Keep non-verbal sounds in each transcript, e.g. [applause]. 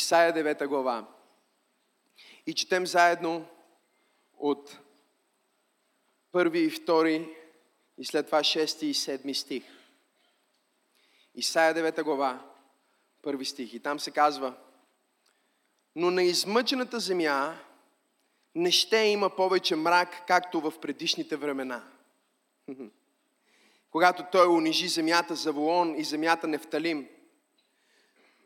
Исаия 9 глава. И четем заедно от първи и втори и след това шести и седми стих. Исаия 9 глава, първи стих. И там се казва Но на измъчената земя не ще има повече мрак, както в предишните времена. [laughs] Когато той унижи земята Заволон и земята Нефталим.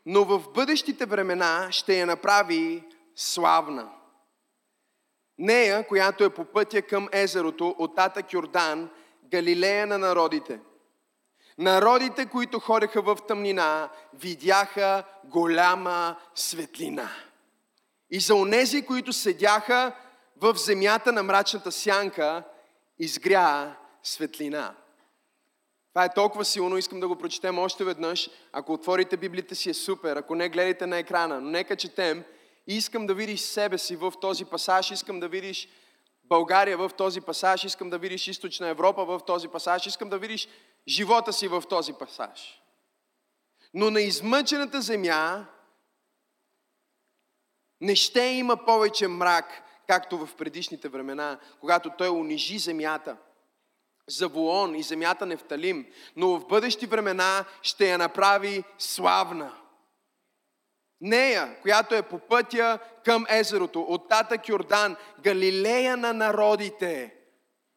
Но в бъдещите времена ще я направи славна. Нея, която е по пътя към езерото, от Татък Йордан, Галилея на народите. Народите, които ходеха в тъмнина, видяха голяма светлина. И за онези, които седяха в земята на мрачната сянка, изгря светлина. Това е толкова силно, искам да го прочетем още веднъж. Ако отворите Библията си е супер, ако не гледайте на екрана, но нека четем. Искам да видиш себе си в този пасаж, искам да видиш България в този пасаж, искам да видиш Източна Европа в този пасаж, искам да видиш живота си в този пасаж. Но на измъчената земя не ще има повече мрак, както в предишните времена, когато той унижи земята. Завуон и земята Нефталим, но в бъдещи времена ще я направи славна. Нея, която е по пътя към езерото, от Татък Йордан, Галилея на народите.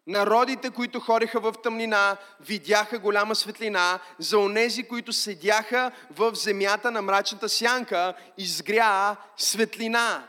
Народите, които ходеха в тъмнина, видяха голяма светлина. За онези, които седяха в земята на мрачната сянка, изгря светлина.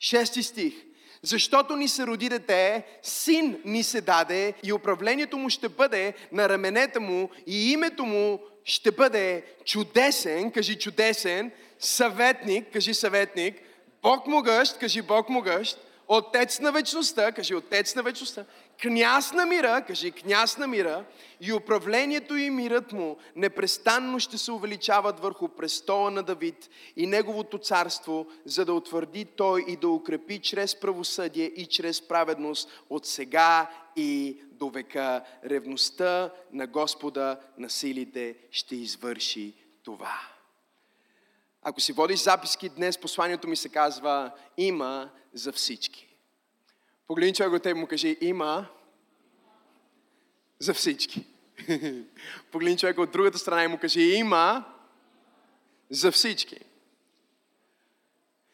Шести стих. Защото ни се роди дете, син ни се даде и управлението му ще бъде на раменете му и името му ще бъде чудесен, кажи чудесен, съветник, кажи съветник, Бог могъщ, кажи Бог могъщ, Отец на вечността, кажи Отец на вечността, княз на мира, кажи княз на мира, и управлението и мирът му непрестанно ще се увеличават върху престола на Давид и неговото царство, за да утвърди той и да укрепи чрез правосъдие и чрез праведност от сега и до века. Ревността на Господа на силите ще извърши това. Ако си водиш записки днес, посланието ми се казва има за всички. Погледни човек от теб му кажи има за всички. [laughs] Погледни човек от другата страна и му кажи има за всички.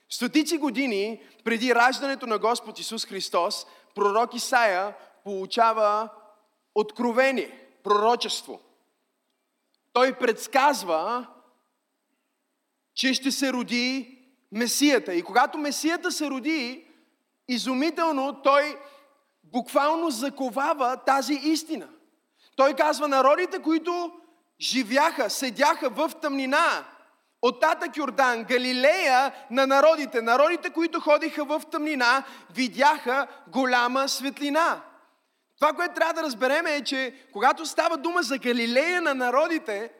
Стотици години преди раждането на Господ Исус Христос, пророк Исаия получава откровение, пророчество. Той предсказва че ще се роди Месията. И когато Месията се роди, изумително той буквално заковава тази истина. Той казва народите, които живяха, седяха в тъмнина, от Татък Йордан, Галилея на народите, народите, които ходиха в тъмнина, видяха голяма светлина. Това, което трябва да разберем е, че когато става дума за Галилея на народите,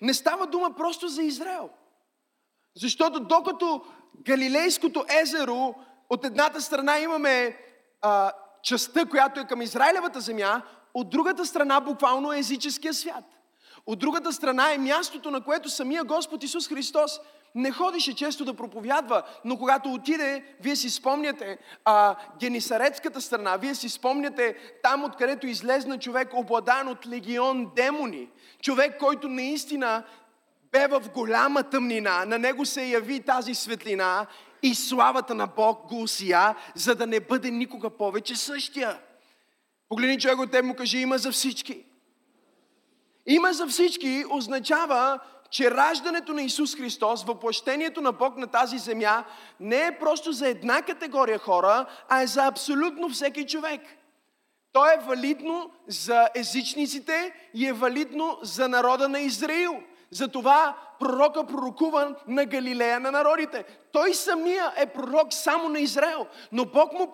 не става дума просто за Израел – защото докато Галилейското езеро, от едната страна имаме а, частта, която е към Израилевата земя, от другата страна буквално е езическия свят. От другата страна е мястото, на което самия Господ Исус Христос не ходеше често да проповядва, но когато отиде, вие си спомняте а, Генисаретската страна, вие си спомняте там, откъдето излезна човек, обладан от легион демони. Човек, който наистина бе в голяма тъмнина, на него се яви тази светлина и славата на Бог го усия, за да не бъде никога повече същия. Погледни човек от теб му кажи, има за всички. Има за всички означава, че раждането на Исус Христос, въплъщението на Бог на тази земя, не е просто за една категория хора, а е за абсолютно всеки човек. То е валидно за езичниците и е валидно за народа на Израил. Затова пророка пророкува на Галилея на народите. Той самия е пророк само на Израел, но Бог му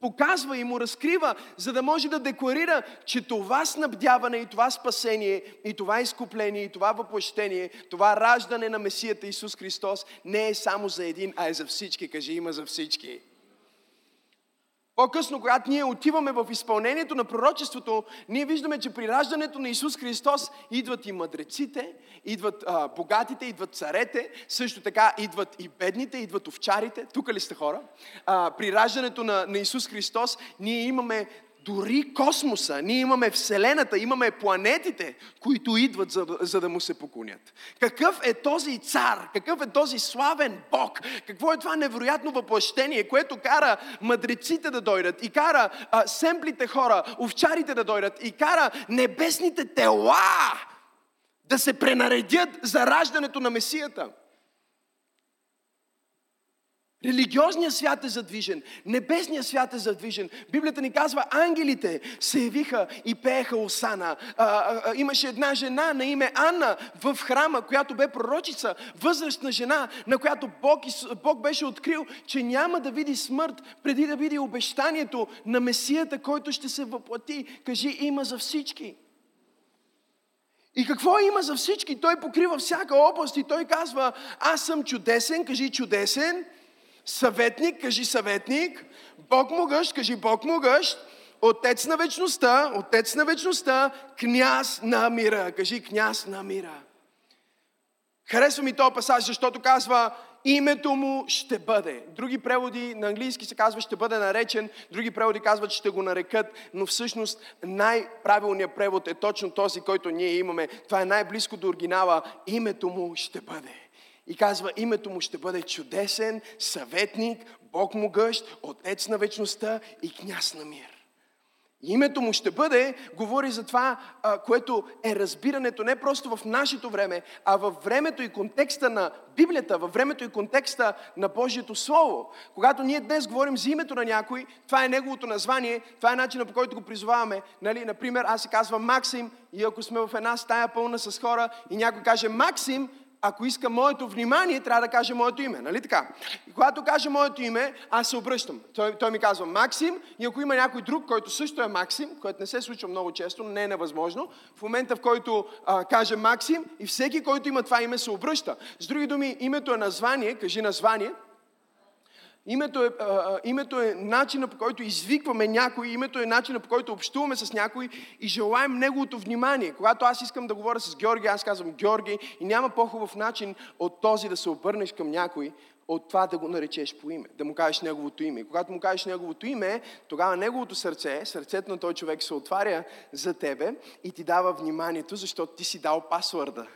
показва и му разкрива, за да може да декларира, че това снабдяване и това спасение, и това изкупление, и това въплъщение, това раждане на Месията Исус Христос не е само за един, а е за всички. Кажи, има за всички. По-късно, когато ние отиваме в изпълнението на пророчеството, ние виждаме, че при раждането на Исус Христос идват и мъдреците, идват а, богатите, идват царете, също така идват и бедните, идват овчарите. Тук ли сте хора? А, при раждането на, на Исус Христос ние имаме дори космоса, ние имаме Вселената, имаме планетите, които идват за, за да му се поклонят. Какъв е този цар? Какъв е този славен Бог? Какво е това невероятно въплъщение, което кара мъдреците да дойдат и кара а, семплите хора, овчарите да дойдат и кара небесните тела да се пренаредят за раждането на Месията? Религиозният свят е задвижен, небесният свят е задвижен. Библията ни казва, ангелите се явиха и пееха Осана. А, а, а, имаше една жена на име Анна в храма, която бе пророчица, възрастна жена, на която Бог, Бог беше открил, че няма да види смърт, преди да види обещанието на Месията, който ще се въплати. Кажи, има за всички. И какво има за всички? Той покрива всяка област и той казва, аз съм чудесен, кажи чудесен, Съветник, кажи съветник. Бог могъщ, кажи Бог могъщ. Отец на вечността, Отец на вечността, княз на мира. Кажи княз на мира. Харесва ми този пасаж, защото казва, името му ще бъде. Други преводи на английски се казва ще бъде наречен, други преводи казват ще го нарекат, но всъщност най-правилният превод е точно този, който ние имаме. Това е най-близко до оригинала. Името му ще бъде. И казва, името му ще бъде чудесен, съветник, Бог могъщ, Отец на вечността и княз на мир. Името му ще бъде, говори за това, което е разбирането не просто в нашето време, а във времето и контекста на Библията, във времето и контекста на Божието Слово. Когато ние днес говорим за името на някой, това е неговото название, това е начинът по който го призоваваме. Нали? Например, аз се казвам Максим и ако сме в една стая пълна с хора и някой каже Максим, ако иска моето внимание, трябва да каже моето име. Нали така? И когато каже моето име, аз се обръщам. Той, той ми казва Максим и ако има някой друг, който също е Максим, което не се случва много често, но не е невъзможно, в момента в който а, каже Максим и всеки, който има това име, се обръща. С други думи, името е название, кажи название, Името е, името е начина по който извикваме някой, името е начина по който общуваме с някой и желаем неговото внимание. Когато аз искам да говоря с Георги, аз казвам Георги и няма по-хубав начин от този да се обърнеш към някой, от това да го наречеш по име, да му кажеш неговото име. И когато му кажеш неговото име, тогава неговото сърце, сърцето на този човек се отваря за тебе и ти дава вниманието, защото ти си дал пасвърда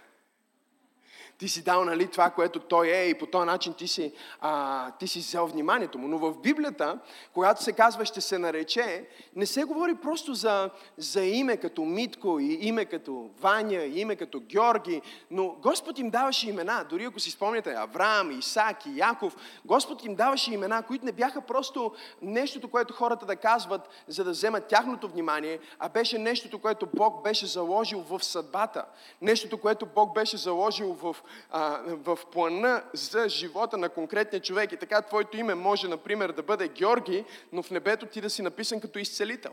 ти си дал нали, това, което той е и по този начин ти си, а, ти си взел вниманието му. Но в Библията, когато се казва ще се нарече, не се говори просто за, за име като Митко и име като Ваня, и име като Георги, но Господ им даваше имена. Дори ако си спомняте Авраам, Исак и Яков, Господ им даваше имена, които не бяха просто нещото, което хората да казват, за да вземат тяхното внимание, а беше нещото, което Бог беше заложил в съдбата. Нещото, което Бог беше заложил в а, в плана за живота на конкретния човек. И така твоето име може, например, да бъде Георги, но в небето ти да си написан като изцелител.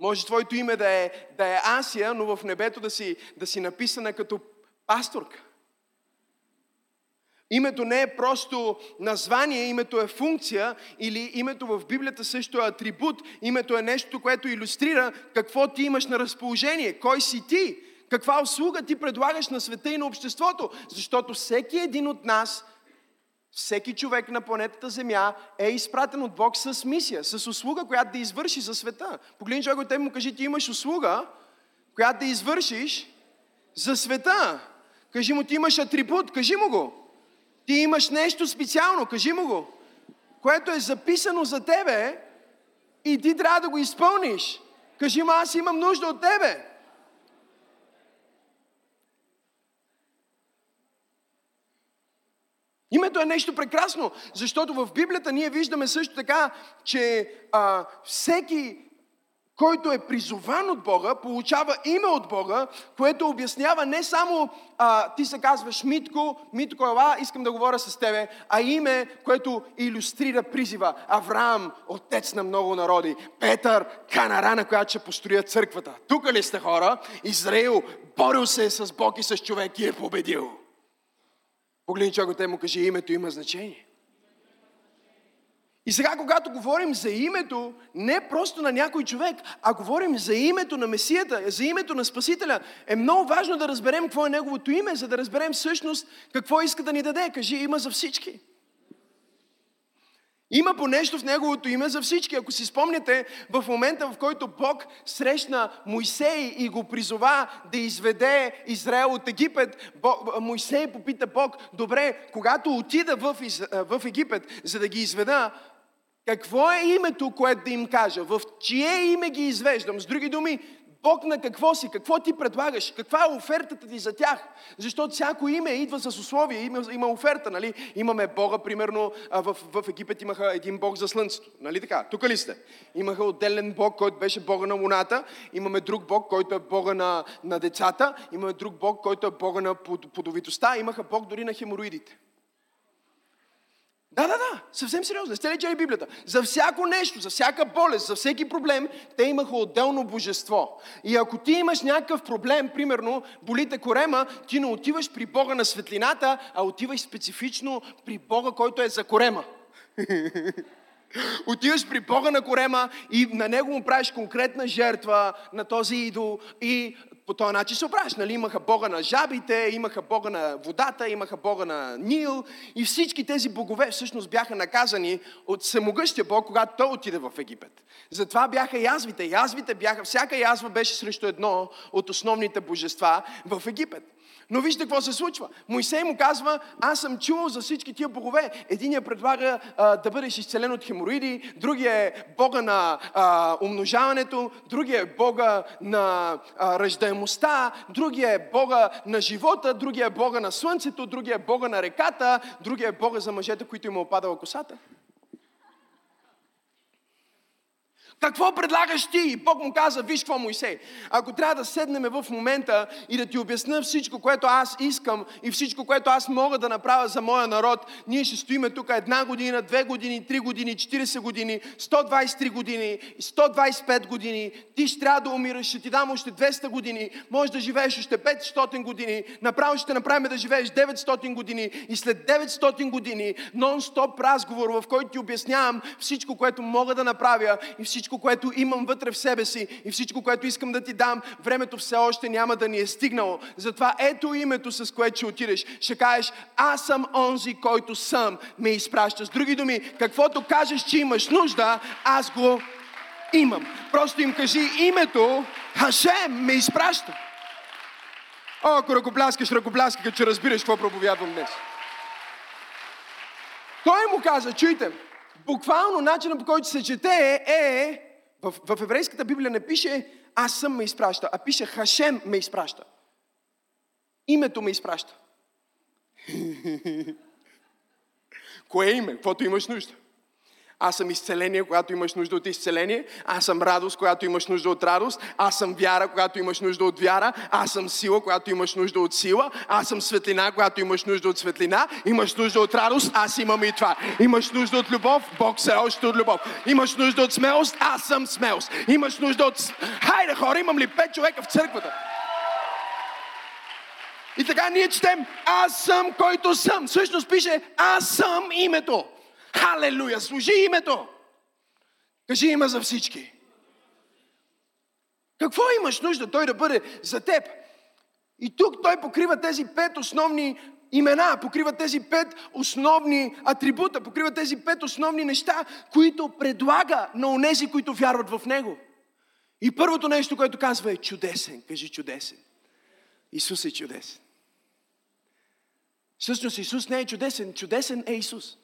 Може твоето име да е, да е Асия, но в небето да си, да си написана като пасторка. Името не е просто название, името е функция или името в Библията също е атрибут. Името е нещо, което иллюстрира какво ти имаш на разположение, кой си ти, каква услуга ти предлагаш на света и на обществото. Защото всеки един от нас, всеки човек на планетата Земя е изпратен от Бог с мисия, с услуга, която да извърши за света. Погледни човек от му кажи, ти имаш услуга, която да извършиш за света. Кажи му, ти имаш атрибут, кажи му го. Ти имаш нещо специално, кажи му го, което е записано за тебе и ти трябва да го изпълниш. Кажи му, аз имам нужда от тебе. Името е нещо прекрасно, защото в Библията ние виждаме също така, че а, всеки, който е призован от Бога, получава име от Бога, което обяснява не само а, ти се казваш Митко, Митко Ела, искам да говоря с тебе, а име, което иллюстрира призива. Авраам, отец на много народи. Петър, канара, на която ще построят църквата. Тук ли сте хора? Израил борил се с Бог и с човек и е победил. Погледни човек те му кажи, името има значение. И сега, когато говорим за името, не просто на някой човек, а говорим за името на Месията, за името на Спасителя, е много важно да разберем какво е Неговото име, за да разберем всъщност какво иска да ни даде. Кажи, има за всички. Има по нещо в Неговото име за всички. Ако си спомняте, в момента, в който Бог срещна Моисей и го призова да изведе Израел от Египет, Бог, Моисей попита Бог, добре, когато отида в, в Египет, за да ги изведа, какво е името, което да им кажа? В чие име ги извеждам? С други думи, Бог на какво си? Какво ти предлагаш? Каква е офертата ти за тях? Защото всяко име идва с условия, има, има оферта, нали? Имаме Бога, примерно, в, в Египет имаха един Бог за Слънцето, нали така? Тук ли сте? Имаха отделен Бог, който беше Бога на Луната, имаме друг Бог, който е Бога на, на децата, имаме друг Бог, който е Бога на плодовитостта, имаха Бог дори на хемороидите. Да, да, да, съвсем сериозно. Сте ли чели Библията? За всяко нещо, за всяка болест, за всеки проблем, те имаха отделно божество. И ако ти имаш някакъв проблем, примерно, болите корема, ти не отиваш при Бога на светлината, а отиваш специфично при Бога, който е за корема. [laughs] Отиваш при Бога на корема и на него му правиш конкретна жертва на този идол и по този начин се оправиш. Нали? Имаха Бога на жабите, имаха Бога на водата, имаха Бога на Нил и всички тези богове всъщност бяха наказани от самогъщия Бог, когато той отиде в Египет. Затова бяха язвите. Язвите бяха, всяка язва беше срещу едно от основните божества в Египет. Но вижте какво се случва. Моисей му казва, аз съм чувал за всички тия богове. Единия предлага а, да бъдеш изцелен от хемороиди, другия е бога на а, умножаването, другия е бога на а, ръждаемостта, другия е бога на живота, другия е бога на слънцето, другия е бога на реката, другия е бога за мъжете, които им е опадала косата. Какво предлагаш ти? И Бог му каза, виж какво Моисей, ако трябва да седнем в момента и да ти обясня всичко, което аз искам и всичко, което аз мога да направя за моя народ, ние ще стоиме тук една година, две години, три години, 40 години, 123 години, 125 години, ти ще трябва да умираш, ще ти дам още 200 години, можеш да живееш още 500 години, направо ще направим да живееш 900 години. И след 900 години нон-стоп разговор, в който ти обяснявам всичко, което мога да направя и всичко, всичко, което имам вътре в себе си и всичко, което искам да ти дам, времето все още няма да ни е стигнало. Затова ето името, с което ще отидеш. Ще кажеш, аз съм онзи, който съм, ме изпраща. С други думи, каквото кажеш, че имаш нужда, аз го имам. Просто им кажи името, Хашем ме изпраща. О, ако ръкопляскаш, ръкопляскай, че разбираш какво проповядвам днес. Той му каза, чуйте, буквално начинът по който се чете е, е в, в еврейската Библия не пише аз съм ме изпраща, а пише Хашем ме изпраща. Името ме изпраща. [laughs] Кое име? Каквото имаш нужда. Аз съм изцеление, когато имаш нужда от изцеление. Аз съм радост, когато имаш нужда от радост. Аз съм вяра, когато имаш нужда от вяра. Аз съм сила, когато имаш нужда от сила. Аз съм светлина, когато имаш нужда от светлина. Имаш нужда от радост, аз имам и това. Имаш нужда от любов, Бог се още от любов. Имаш нужда от смелост, аз съм смелост. Имаш нужда от... Хайде хора, имам ли пет човека в църквата? И така ние четем, аз съм който съм. Всъщност пише, аз съм името. Халелуя! Служи името! Кажи има за всички. Какво имаш нужда той да бъде за теб? И тук той покрива тези пет основни имена, покрива тези пет основни атрибута, покрива тези пет основни неща, които предлага на онези, които вярват в Него. И първото нещо, което казва е чудесен. Кажи чудесен. Исус е чудесен. Всъщност Исус не е чудесен, чудесен е Исус.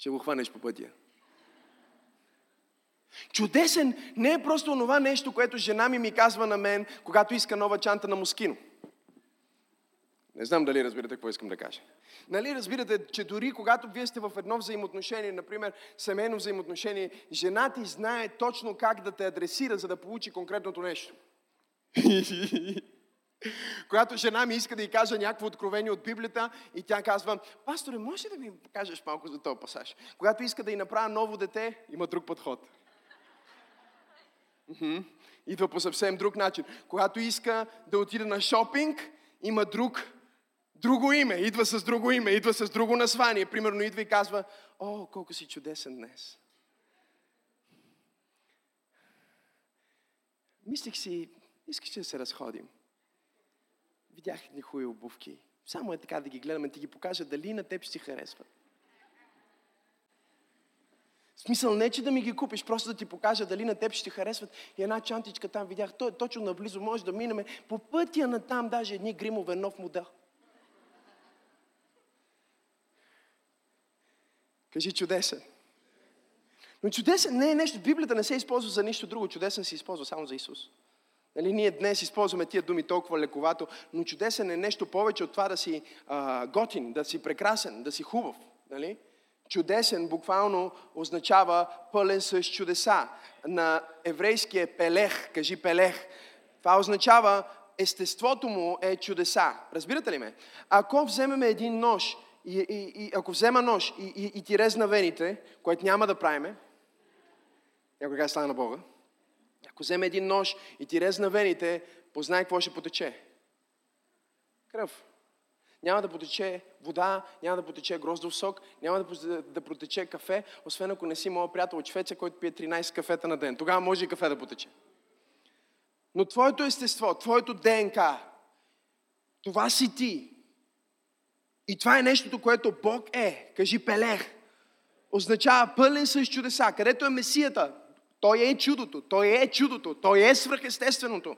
Ще го хванеш по пътя. Чудесен не е просто това нещо, което жена ми ми казва на мен, когато иска нова чанта на Москино. Не знам дали разбирате какво искам да кажа. Нали разбирате, че дори когато вие сте в едно взаимоотношение, например семейно взаимоотношение, жена ти знае точно как да те адресира, за да получи конкретното нещо. [laughs] Когато жена ми иска да й кажа някакво откровение от Библията и тя казва, пасторе, може ли да ми кажеш малко за този пасаж? Когато иска да й направя ново дете, има друг подход. Идва по съвсем друг начин. Когато иска да отида на шопинг, има друг друго име, идва с друго име, идва с друго название. Примерно идва и казва, о, колко си чудесен днес. Мислих си, искаш да се разходим. Видях едни хубави обувки. Само е така да ги гледаме, да ги покажа дали на теб ще ти харесват. Смисъл не, че да ми ги купиш, просто да ти покажа дали на теб ще ти харесват. И една чантичка там видях, той е точно наблизо, може да минеме. По пътя на там даже едни гримове, нов модел. Кажи чудесен. Но чудесен не е нещо. Библията не се използва за нищо друго. Чудесен се използва само за Исус. Нали, ние днес използваме тия думи толкова лековато, но чудесен е нещо повече от това да си а, готин, да си прекрасен, да си хубав. Нали? Чудесен буквално означава пълен с чудеса. На еврейски е пелех, кажи пелех. Това означава естеството му е чудеса. Разбирате ли ме? Ако вземем един нож и, и, и ако взема нож и, и, и ти резна вените, което няма да правиме, някой казва стана на Бога, ако вземе един нож и ти резна вените, познай какво ще потече. Кръв. Няма да потече вода, няма да потече гроздов сок, няма да, да потече кафе, освен ако не си моят приятел от Швеция, който пие 13 кафета на ден. Тогава може и кафе да потече. Но твоето естество, твоето ДНК, това си ти. И това е нещото, което Бог е. Кажи Пелех. Означава пълен с чудеса. Където е Месията, той е чудото. Той е чудото. Той е свръхестественото.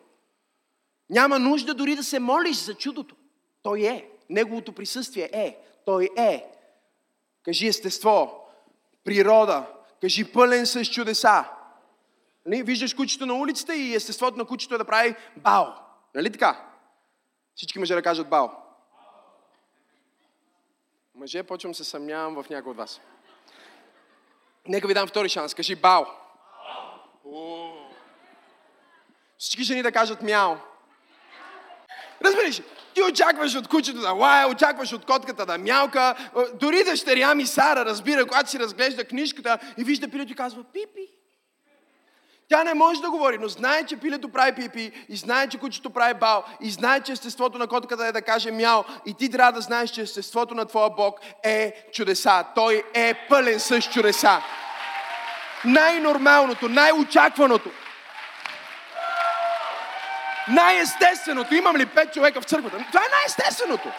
Няма нужда дори да се молиш за чудото. Той е. Неговото присъствие е. Той е. Кажи естество, природа. Кажи пълен с чудеса. Нали? Виждаш кучето на улицата и естеството на кучето е да прави бао. Нали така? Всички мъже да кажат бао. Мъже, почвам се съмнявам в някой от вас. Нека ви дам втори шанс. Кажи бао. Всички жени да кажат мяу. Разбираш, ти очакваш от кучето да лая, очакваш от котката да мялка. Дори дъщеря ми Сара разбира, когато си разглежда книжката и вижда пилето и казва пипи. Тя не може да говори, но знае, че пилето прави пипи, и знае, че кучето прави бал, и знае, че естеството на котката е да каже мяу, и ти трябва да знаеш, че естеството на твоя Бог е чудеса. Той е пълен с чудеса. Най-нормалното, най-очакваното. Най-естественото. Имам ли пет човека в църквата? Това е най-естественото.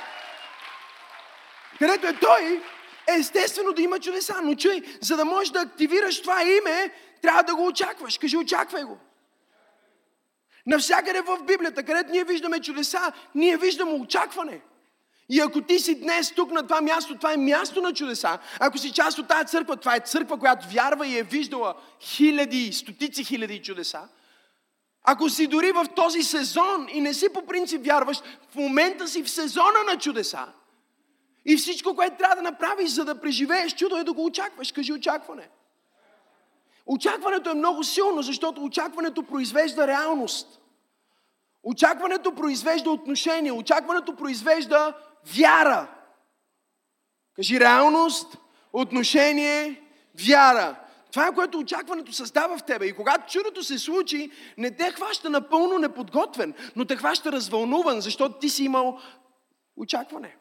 Където е той, е естествено да има чудеса. Но чуй, за да можеш да активираш това име, трябва да го очакваш. Кажи, очаквай го. Навсякъде в Библията, където ние виждаме чудеса, ние виждаме очакване. И ако ти си днес тук на това място, това е място на чудеса. Ако си част от тази църква, това е църква, която вярва и е виждала хиляди, стотици хиляди чудеса. Ако си дори в този сезон и не си по принцип вярваш, в момента си в сезона на чудеса. И всичко, което трябва да направиш, за да преживееш чудо, е да го очакваш. Кажи очакване. Очакването е много силно, защото очакването произвежда реалност. Очакването произвежда отношение. Очакването произвежда вяра. Кажи реалност, отношение, вяра. Това е което очакването създава в тебе. И когато чудото се случи, не те хваща напълно неподготвен, но те хваща развълнуван, защото ти си имал очакване.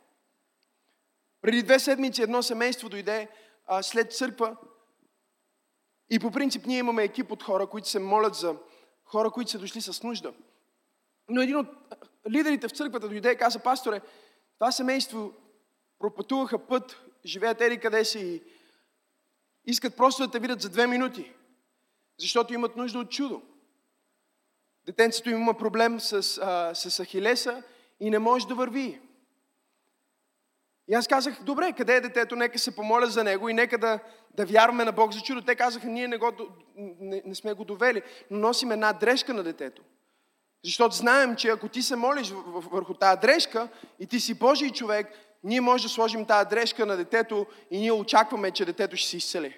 Преди две седмици едно семейство дойде а, след църква и по принцип ние имаме екип от хора, които се молят за хора, които са дошли с нужда. Но един от лидерите в църквата дойде и каза, пасторе, това семейство пропътуваха път, живеят ери къде си и искат просто да те видят за две минути, защото имат нужда от чудо. Детенцето им има проблем с, а, с Ахилеса и не може да върви. И аз казах, добре, къде е детето, нека се помоля за него и нека да, да вярваме на Бог за чудо. Те казаха, ние не, го, не, не сме го довели, но носим една дрежка на детето. Защото знаем, че ако ти се молиш върху тази дрежка и ти си Божий човек, ние може да сложим тази дрежка на детето и ние очакваме, че детето ще се изцели.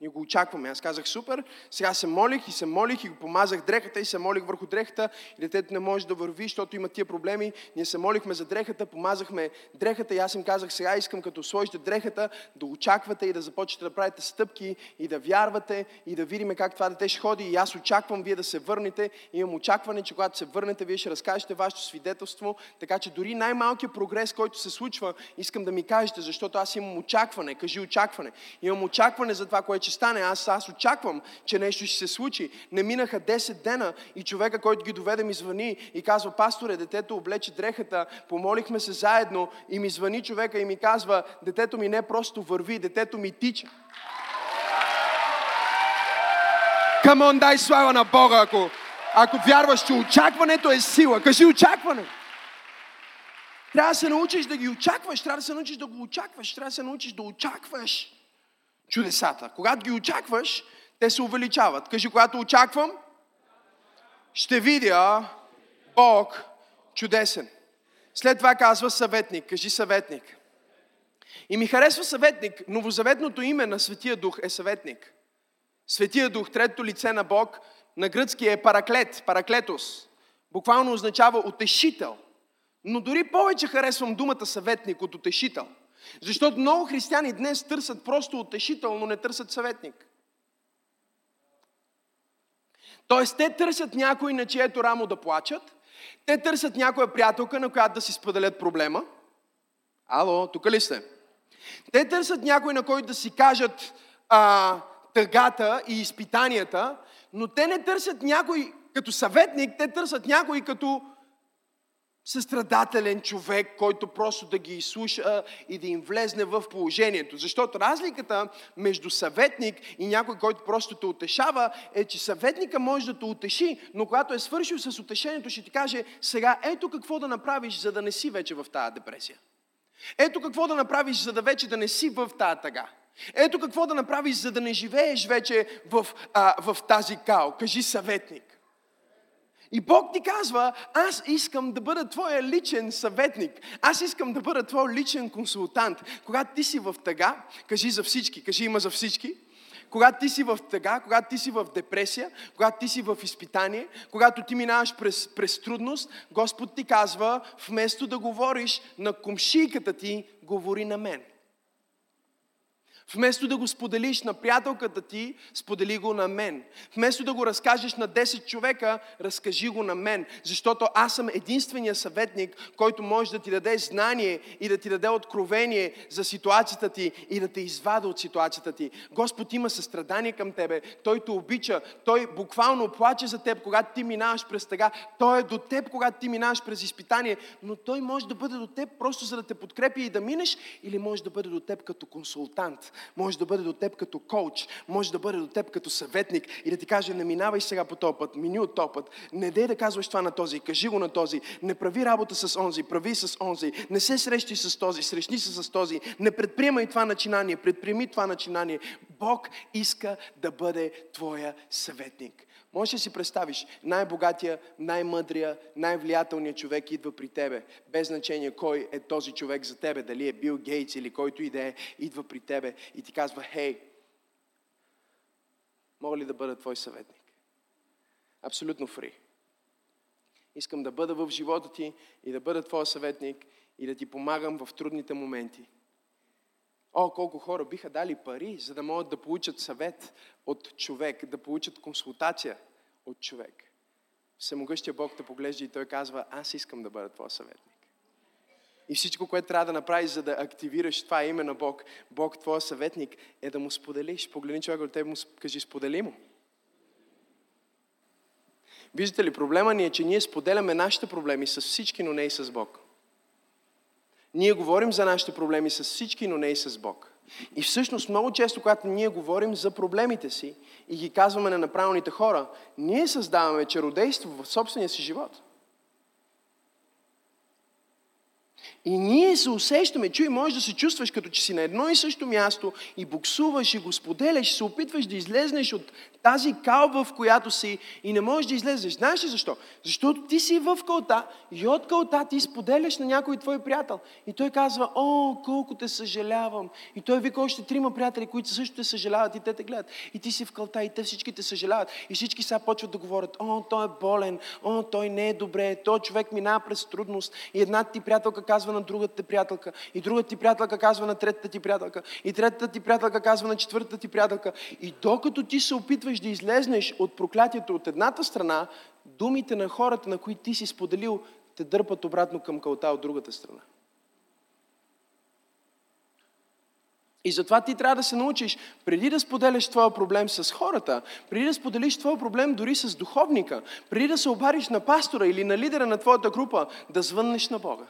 Ние го очакваме. Аз казах, супер, сега се молих и се молих и го помазах дрехата и се молих върху дрехата и детето не може да върви, защото има тия проблеми. Ние се молихме за дрехата, помазахме дрехата и аз им казах, сега искам като сложите дрехата да очаквате и да започнете да правите стъпки и да вярвате и да видим как това дете ще ходи. И аз очаквам вие да се върнете. И имам очакване, че когато се върнете, вие ще разкажете вашето свидетелство. Така че дори най-малкият прогрес, който се случва, искам да ми кажете, защото аз имам очакване. Кажи очакване. Имам очакване за това, което ще стане. Аз, аз очаквам, че нещо ще се случи. Не минаха 10 дена и човека, който ги доведе, ми звъни и казва, пасторе, детето облече дрехата, помолихме се заедно и ми звъни човека и ми казва, детето ми не просто върви, детето ми тича. Камон, дай слава на Бога, ако, ако вярваш, че очакването е сила. Кажи очакване. Трябва да се научиш да ги очакваш, трябва да се научиш да го очакваш, трябва да се научиш да очакваш чудесата. Когато ги очакваш, те се увеличават. Кажи, когато очаквам, ще видя Бог чудесен. След това казва съветник. Кажи съветник. И ми харесва съветник. Новозаветното име на Светия Дух е съветник. Светия Дух, третото лице на Бог, на гръцки е параклет, параклетос. Буквално означава утешител. Но дори повече харесвам думата съветник от утешител – защото много християни днес търсят просто утешител, но не търсят съветник. Тоест, те търсят някой, на чието рамо да плачат, те търсят някоя приятелка, на която да си споделят проблема. Ало, тук ли сте? Те търсят някой, на който да си кажат а, тъгата и изпитанията, но те не търсят някой като съветник, те търсят някой като състрадателен човек, който просто да ги изслуша и да им влезне в положението. Защото разликата между съветник и някой, който просто те утешава, е, че съветника може да те утеши, но когато е свършил с утешението, ще ти каже, сега ето какво да направиш, за да не си вече в тази депресия. Ето какво да направиш, за да вече да не си в тази тъга. Ето какво да направиш, за да не живееш вече в, а, в тази као. Кажи съветник. И Бог ти казва, аз искам да бъда твоя личен съветник. Аз искам да бъда твой личен консултант. Когато ти си в тъга, кажи за всички, кажи има за всички. Когато ти си в тъга, когато ти си в депресия, когато ти си в изпитание, когато ти минаваш през, през трудност, Господ ти казва, вместо да говориш на комшийката ти, говори на мен. Вместо да го споделиш на приятелката ти, сподели го на мен. Вместо да го разкажеш на 10 човека, разкажи го на мен. Защото аз съм единствения съветник, който може да ти даде знание и да ти даде откровение за ситуацията ти и да те извада от ситуацията ти. Господ има състрадание към тебе. Той те обича. Той буквално плаче за теб, когато ти минаваш през тъга. Той е до теб, когато ти минаваш през изпитание. Но той може да бъде до теб просто за да те подкрепи и да минеш, или може да бъде до теб като консултант може да бъде до теб като коуч, може да бъде до теб като съветник и да ти каже, не минавай сега по този път, мини от този път, не дей да казваш това на този, кажи го на този, не прави работа с онзи, прави с онзи, не се срещи с този, срещни се с този, не предприемай това начинание, предприеми това начинание. Бог иска да бъде твоя съветник. Можеш да си представиш, най-богатия, най-мъдрия, най-влиятелният човек идва при тебе, без значение кой е този човек за тебе, дали е Бил Гейтс или който и да е, идва при тебе и ти казва, хей, мога ли да бъда твой съветник? Абсолютно фри. Искам да бъда в живота ти и да бъда твой съветник и да ти помагам в трудните моменти. О, колко хора биха дали пари, за да могат да получат съвет от човек, да получат консултация от човек. Всемогъщия Бог те поглежда и той казва, аз искам да бъда твой съветник. И всичко, което трябва да направиш, за да активираш това име на Бог, Бог, твоя съветник, е да му споделиш. Погледни човек от теб му кажи, сподели му. Виждате ли, проблема ни е, че ние споделяме нашите проблеми с всички, но не и с Бог. Ние говорим за нашите проблеми с всички, но не и с Бог. И всъщност много често, когато ние говорим за проблемите си и ги казваме на направените хора, ние създаваме чародейство в собствения си живот. И ние се усещаме, чуй, можеш да се чувстваш като че си на едно и също място и буксуваш и го споделяш, се опитваш да излезнеш от тази калба, в която си и не можеш да излезеш. Знаеш ли защо? Защото ти си в кълта и от кълта ти споделяш на някой твой приятел. И той казва, о, колко те съжалявам. И той вика още трима приятели, които също те съжаляват и те те гледат. И ти си в кълта и те всички те съжаляват. И всички сега почват да говорят, о, той е болен, о, той не е добре, той човек минава през трудност. И една ти приятелка казва на другата ти приятелка. И другата ти приятелка казва на третата ти приятелка. И третата ти приятелка казва на четвъртата ти приятелка. И докато ти се опитваш да излезнеш от проклятието от едната страна, думите на хората, на които ти си споделил, те дърпат обратно към кълта от другата страна. И затова ти трябва да се научиш, преди да споделяш твоя проблем с хората, преди да споделиш твоя проблем дори с духовника, преди да се обадиш на пастора или на лидера на твоята група, да звъннеш на Бога.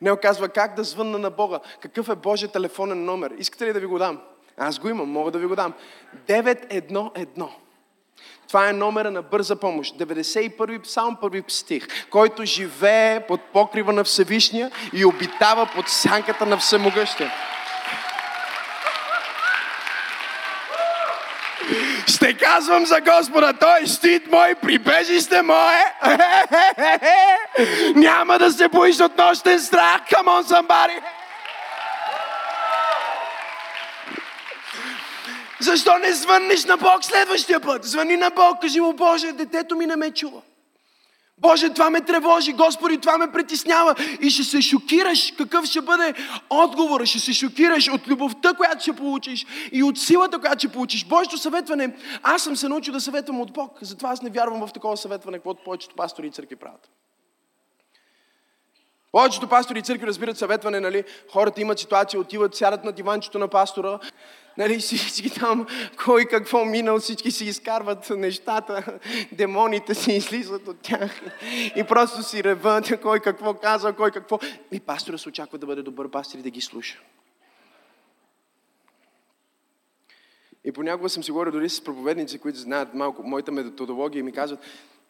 Не оказва как да звънна на Бога. Какъв е Божия телефонен номер? Искате ли да ви го дам? Аз го имам, мога да ви го дам. 911. Това е номера на бърза помощ. 91 псалм, първи стих, който живее под покрива на Всевишния и обитава под сянката на Всемогъщия. Ще казвам за Господа, Той е щит мой, прибежище мое. [laughs] Няма да се боиш от нощен страх. Come on. Защо не звъннеш на Бог следващия път? Звъни на Бог, кажи му, Боже, детето ми не ме чува. Боже, това ме тревожи, Господи, това ме притеснява. И ще се шокираш какъв ще бъде отговора. Ще се шокираш от любовта, която ще получиш и от силата, която ще получиш. Божието съветване, аз съм се научил да съветвам от Бог. Затова аз не вярвам в такова съветване, каквото повечето пастори и църкви правят. Повечето пастори и църкви разбират съветване, нали? Хората имат ситуация, отиват, сядат на диванчето на пастора, нали, всички там, кой какво минал, всички си изкарват нещата, демоните си излизат от тях и просто си реват, кой какво казва, кой какво. И пастора се очаква да бъде добър пастор и да ги слуша. И понякога съм си говорил дори с проповедници, които знаят малко моята методология и ми казват,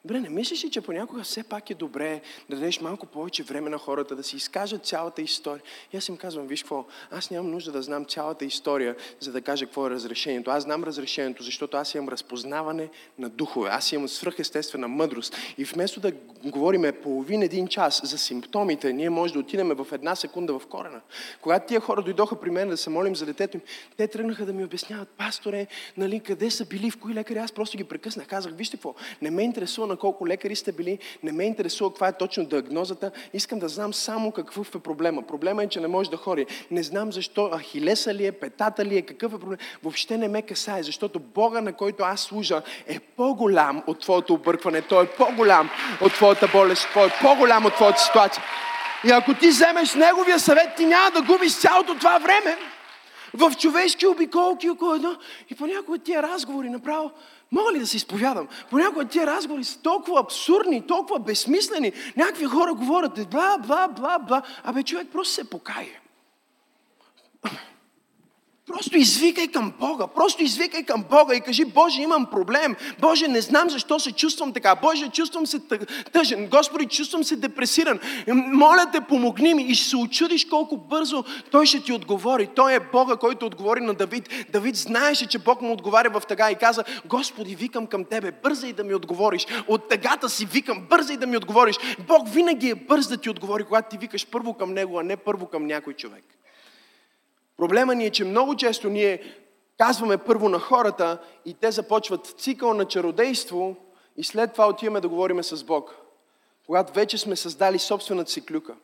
Добре, не мислиш ли, че понякога все пак е добре да дадеш малко повече време на хората, да си изкажат цялата история? И аз им казвам, виж какво, аз нямам нужда да знам цялата история, за да кажа какво е разрешението. Аз знам разрешението, защото аз имам разпознаване на духове. Аз имам свръхестествена мъдрост. И вместо да говориме половин един час за симптомите, ние може да отидем в една секунда в корена. Когато тия хора дойдоха при мен да се молим за детето им, те тръгнаха да ми обясняват, пасторе, нали, къде са били, в кои лекари. Аз просто ги прекъснах. Казах, вижте какво, не ме интересува на колко лекари сте били, не ме интересува каква е точно диагнозата, искам да знам само какъв е проблема. Проблема е, че не може да хори. Не знам защо, ахилеса ли е, петата ли е, какъв е проблем. Въобще не ме касае, защото Бога, на който аз служа, е по-голям от твоето объркване. Той е по-голям от твоята болест. Той е по-голям от твоята ситуация. И ако ти вземеш Неговия съвет, ти няма да губиш цялото това време в човешки обиколки около едно. И понякога тия разговори направо Мога ли да се изповядам? Понякога тия разговори са толкова абсурдни, толкова безсмислени. Някакви хора говорят бла, бла, бла, бла. Абе, човек просто се покае. Просто извикай към Бога. Просто извикай към Бога и кажи, Боже, имам проблем. Боже, не знам защо се чувствам така. Боже, чувствам се тъжен. Господи, чувствам се депресиран. Моля те, помогни ми. И ще се очудиш колко бързо Той ще ти отговори. Той е Бога, който отговори на Давид. Давид знаеше, че Бог му отговаря в тъга и каза, Господи, викам към Тебе, бързай да ми отговориш. От тъгата си викам, бързай да ми отговориш. Бог винаги е бърз да ти отговори, когато ти викаш първо към Него, а не първо към някой човек. Проблема ни е, че много често ние казваме първо на хората и те започват цикъл на чародейство и след това отиваме да говорим с Бог. Когато вече сме създали собствената си клюка.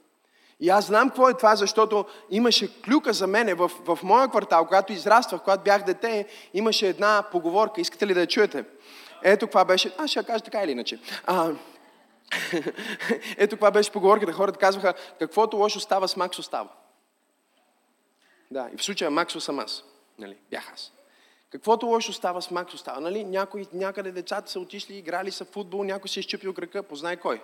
И аз знам какво е това, защото имаше клюка за мене в, в моя квартал, когато израствах, когато бях дете, имаше една поговорка. Искате ли да я чуете? Ето това беше. Аз ще я кажа така или иначе. А, [laughs] ето това беше поговорката. Хората казваха, каквото лошо става с Макс остава. Да, и в случая Максо съм аз. Нали, бях аз. Каквото лошо става с Максо става. Нали? Някой, някъде децата са отишли, играли са в футбол, някой се е щупил крака, познай кой.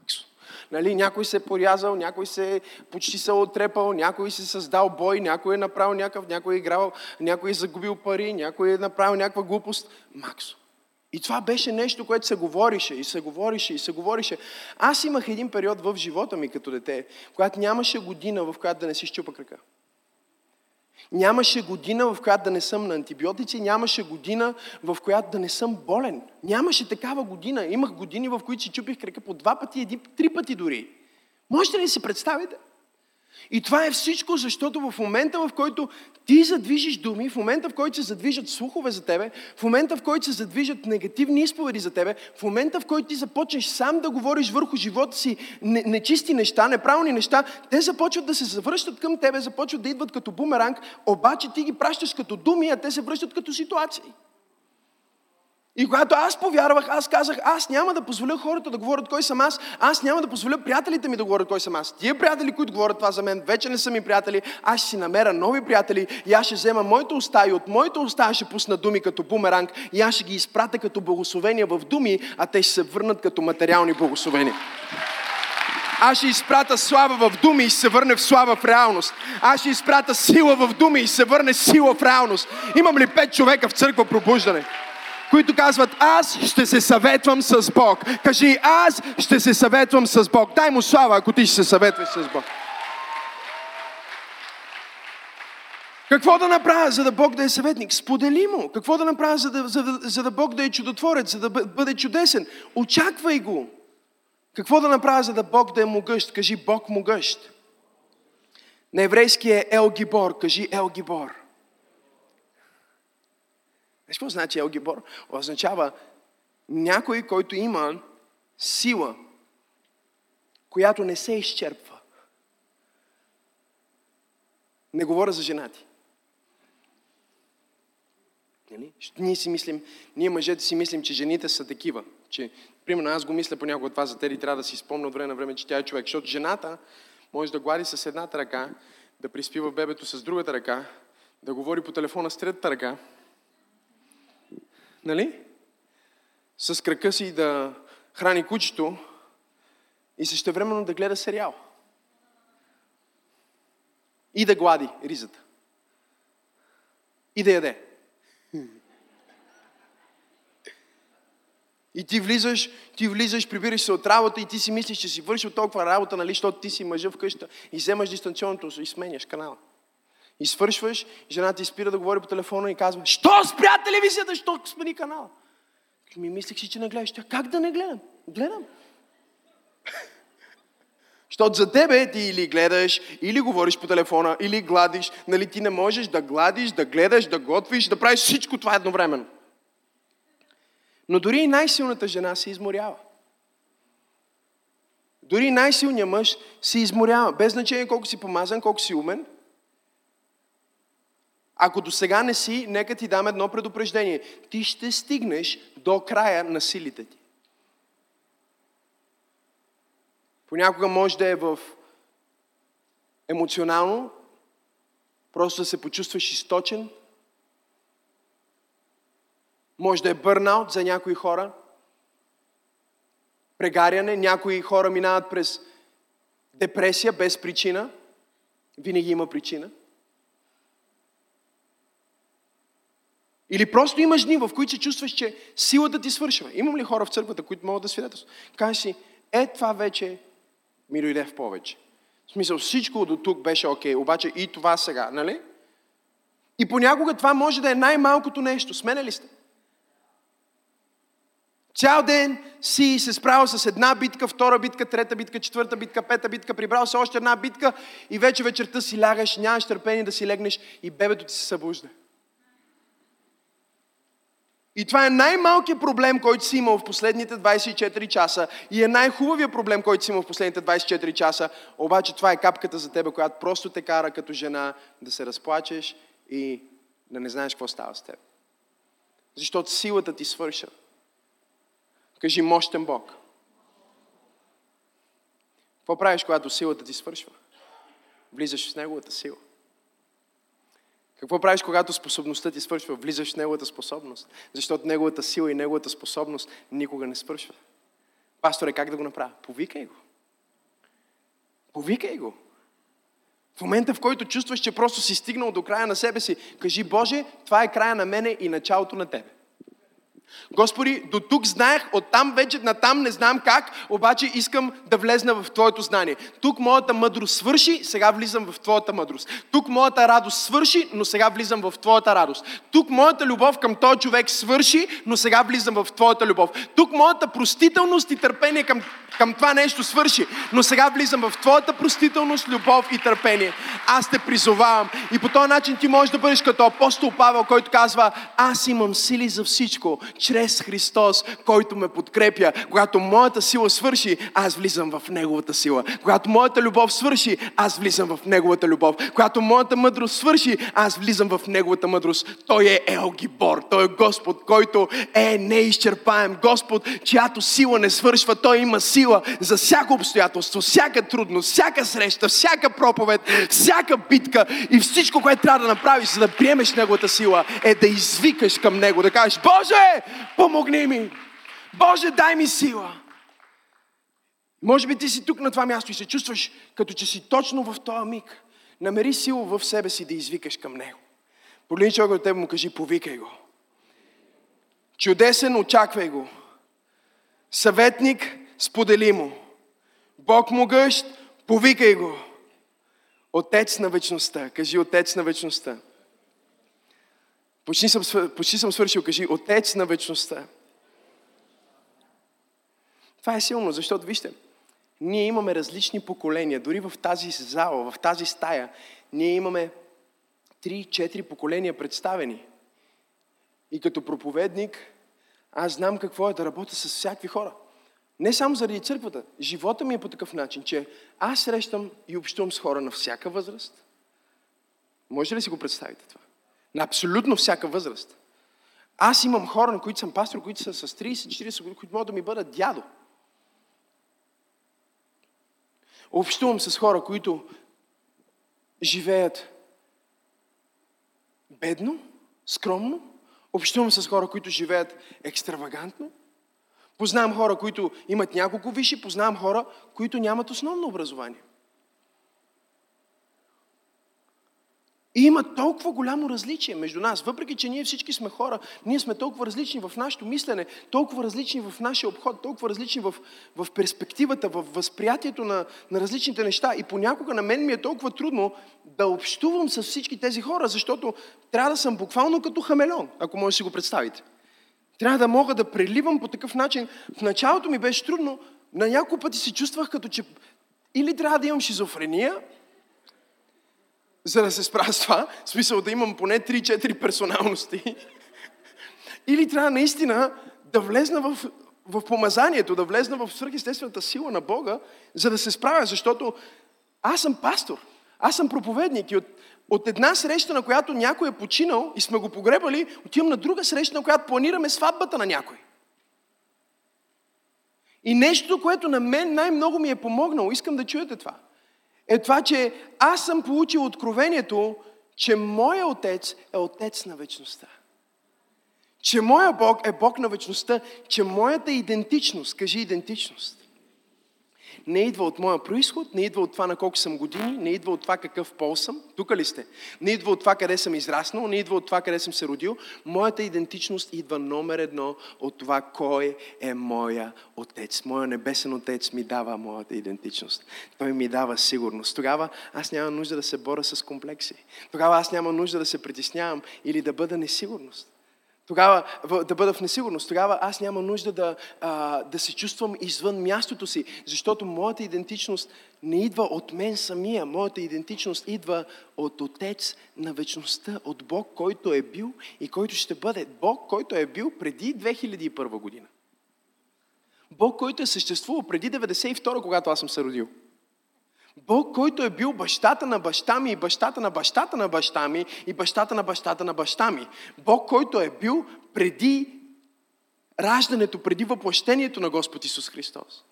Максо. Нали, някой се е порязал, някой се почти се е отрепал, някой се създал бой, някой е направил някакъв, някой е играл, някой е загубил пари, някой е направил някаква глупост. Максо. И това беше нещо, което се говорише и се говорише и се говорише. Аз имах един период в живота ми като дете, когато нямаше година, в която да не си щупа крака. Нямаше година, в която да не съм на антибиотици, нямаше година, в която да не съм болен. Нямаше такава година. Имах години, в които си чупих крака по два пъти, един, три пъти дори. Можете ли си представите? И това е всичко, защото в момента, в който ти задвижиш думи, в момента, в който се задвижат слухове за тебе, в момента, в който се задвижат негативни изповеди за тебе, в момента, в който ти започнеш сам да говориш върху живота си нечисти неща, неправилни неща, те започват да се завръщат към тебе, започват да идват като бумеранг, обаче ти ги пращаш като думи, а те се връщат като ситуации. И когато аз повярвах, аз казах, аз няма да позволя хората да говорят кой съм аз, аз няма да позволя приятелите ми да говорят кой съм аз. Тия приятели, които говорят това за мен, вече не са ми приятели, аз ще си намеря нови приятели и аз ще взема моите уста и от моите уста ще пусна думи като бумеранг и аз ще ги изпратя като благословения в думи, а те ще се върнат като материални благословения. Аз ще изпрата слава в думи и се върне в слава в реалност. Аз ще изпрата сила в думи и се върне сила в реалност. Имам ли пет човека в църква пробуждане? Които казват, аз ще се съветвам с Бог. Кажи, аз ще се съветвам с Бог. Дай му слава, ако ти ще се съветваш с Бог. Какво да направя, за да Бог да е съветник? Сподели му. Какво да направя, за да, за, за да Бог да е чудотворец, за да бъде чудесен? Очаквай го. Какво да направя, за да Бог да е могъщ? Кажи Бог могъщ. На еврейски е Ел Гибор. Кажи Ел Гибор. Знаеш какво значи Елгибор? Означава някой, който има сила, която не се изчерпва. Не говоря за женати. Нали? Ние си мислим, ние мъжете си мислим, че жените са такива. Че, примерно, аз го мисля понякога това за Тери, трябва да си спомня от време на време, че тя е човек. Защото жената може да глади с едната ръка, да приспива бебето с другата ръка, да говори по телефона с третата ръка, нали? С крака си да храни кучето и същевременно да гледа сериал. И да глади ризата. И да яде. И ти влизаш, ти влизаш, прибираш се от работа и ти си мислиш, че си вършил толкова работа, нали, защото ти си мъжа в къща и вземаш дистанционното и сменяш канала. И свършваш, жена ти спира да говори по телефона и казва, що спря телевизията, що смени канал? Ми мислех си, че не гледаш. Тя, как да не гледам? Гледам. [laughs] Защото за тебе ти или гледаш, или говориш по телефона, или гладиш. Нали ти не можеш да гладиш, да гледаш, да готвиш, да правиш всичко това едновременно. Но дори и най-силната жена се изморява. Дори най-силният мъж се изморява. Без значение колко си помазан, колко си умен – ако до сега не си, нека ти дам едно предупреждение. Ти ще стигнеш до края на силите ти. Понякога може да е в емоционално, просто да се почувстваш източен. Може да е бърнаут за някои хора. Прегаряне. Някои хора минават през депресия без причина. Винаги има причина. Или просто имаш дни, в които се чувстваш, че силата ти свършва. Имам ли хора в църквата, които могат да свидетелстват? Кажеш си, е това вече ми дойде в повече. В смисъл, всичко до тук беше окей, okay, обаче и това сега, нали? И понякога това може да е най-малкото нещо. Смене ли сте? Цял ден си се справил с една битка, втора битка, трета битка, четвърта битка, пета битка, прибрал се още една битка и вече вечерта си лягаш, нямаш търпение да си легнеш и бебето ти се събужда. И това е най-малкият проблем, който си имал в последните 24 часа и е най-хубавият проблем, който си имал в последните 24 часа. Обаче това е капката за тебе, която просто те кара като жена да се разплачеш и да не знаеш какво става с теб. Защото силата ти свърша. Кажи мощен Бог. Какво правиш, когато силата ти свършва? Влизаш в Неговата сила. Какво правиш, когато способността ти свършва? Влизаш в неговата способност. Защото неговата сила и неговата способност никога не свършва. Пасторе, как да го направя? Повикай го. Повикай го. В момента, в който чувстваш, че просто си стигнал до края на себе си, кажи, Боже, това е края на мене и началото на Тебе. Господи, до тук знаех, оттам вече натам не знам как, обаче искам да влезна в Твоето знание. Тук моята мъдрост свърши, сега влизам в Твоята мъдрост. Тук моята радост свърши, но сега влизам в Твоята радост. Тук моята любов към този човек свърши, но сега влизам в Твоята любов. Тук моята простителност и търпение към, към това нещо свърши, но сега влизам в Твоята простителност, любов и търпение. Аз те призовавам и по този начин ти можеш да бъдеш като апостол Павел, който казва, аз имам сили за всичко, чрез Христос, който ме подкрепя. Когато моята сила свърши, аз влизам в Неговата сила. Когато моята любов свърши, аз влизам в Неговата любов. Когато моята мъдрост свърши, аз влизам в Неговата мъдрост. Той е Елгибор, Той е Господ, който е неизчерпаем. Господ, чиято сила не свършва, Той има сила за всяко обстоятелство, всяка трудност, всяка среща, всяка проповед, всяка битка и всичко, което трябва да направиш, за да приемеш Неговата сила, е да извикаш към Него, да кажеш, Боже, помогни ми! Боже, дай ми сила! Може би ти си тук на това място и се чувстваш като че си точно в този миг. Намери сила в себе си да извикаш към Него. Погледни човек от тебе му кажи, повикай го. Чудесен, очаквай го. Съветник, сподели му. Бог могъщ, повикай го. Отец на вечността. Кажи Отец на вечността. Почти съм, почти съм свършил, кажи Отец на вечността. Това е силно, защото вижте, ние имаме различни поколения. Дори в тази зала, в тази стая, ние имаме 3-4 поколения представени. И като проповедник, аз знам какво е да работя с всякакви хора. Не само заради църквата. Живота ми е по такъв начин, че аз срещам и общувам с хора на всяка възраст. Може ли си го представите това? На абсолютно всяка възраст. Аз имам хора, на които съм пастор, които са с 30-40 години, които могат да ми бъдат дядо. Общувам с хора, които живеят бедно, скромно. Общувам с хора, които живеят екстравагантно. Познавам хора, които имат няколко виши, познавам хора, които нямат основно образование. И има толкова голямо различие между нас. Въпреки, че ние всички сме хора, ние сме толкова различни в нашето мислене, толкова различни в нашия обход, толкова различни в, в перспективата, в възприятието на, на различните неща. И понякога на мен ми е толкова трудно да общувам с всички тези хора, защото трябва да съм буквално като хамелеон, ако може да си го представите. Трябва да мога да преливам по такъв начин. В началото ми беше трудно, на няколко пъти се чувствах като че или трябва да имам шизофрения, за да се справя с това, в смисъл да имам поне 3-4 персоналности, [laughs] или трябва наистина да влезна в, в помазанието, да влезна в свърхестествената сила на Бога, за да се справя, защото аз съм пастор, аз съм проповедник и от, от една среща, на която някой е починал и сме го погребали, отивам на друга среща, на която планираме сватбата на някой. И нещо, което на мен най-много ми е помогнало, искам да чуете това – е това, че аз съм получил откровението, че моя отец е отец на вечността. Че моя Бог е Бог на вечността, че моята идентичност, кажи идентичност, не идва от моя происход, не идва от това на колко съм години, не идва от това какъв пол съм. Тук ли сте? Не идва от това къде съм израснал, не идва от това къде съм се родил. Моята идентичност идва номер едно от това кой е моя отец. Моя небесен отец ми дава моята идентичност. Той ми дава сигурност. Тогава аз няма нужда да се боря с комплекси. Тогава аз няма нужда да се притеснявам или да бъда несигурност. Тогава да бъда в несигурност. Тогава аз няма нужда да, а, да се чувствам извън мястото си, защото моята идентичност не идва от мен самия. Моята идентичност идва от Отец на вечността, от Бог, който е бил и който ще бъде. Бог, който е бил преди 2001 година. Бог, който е съществувал преди 92, когато аз съм се родил. Бог, който е бил бащата на баща ми и бащата на бащата на баща ми и бащата на бащата на баща ми. Бог, който е бил преди раждането, преди въплъщението на Господ Исус Христос.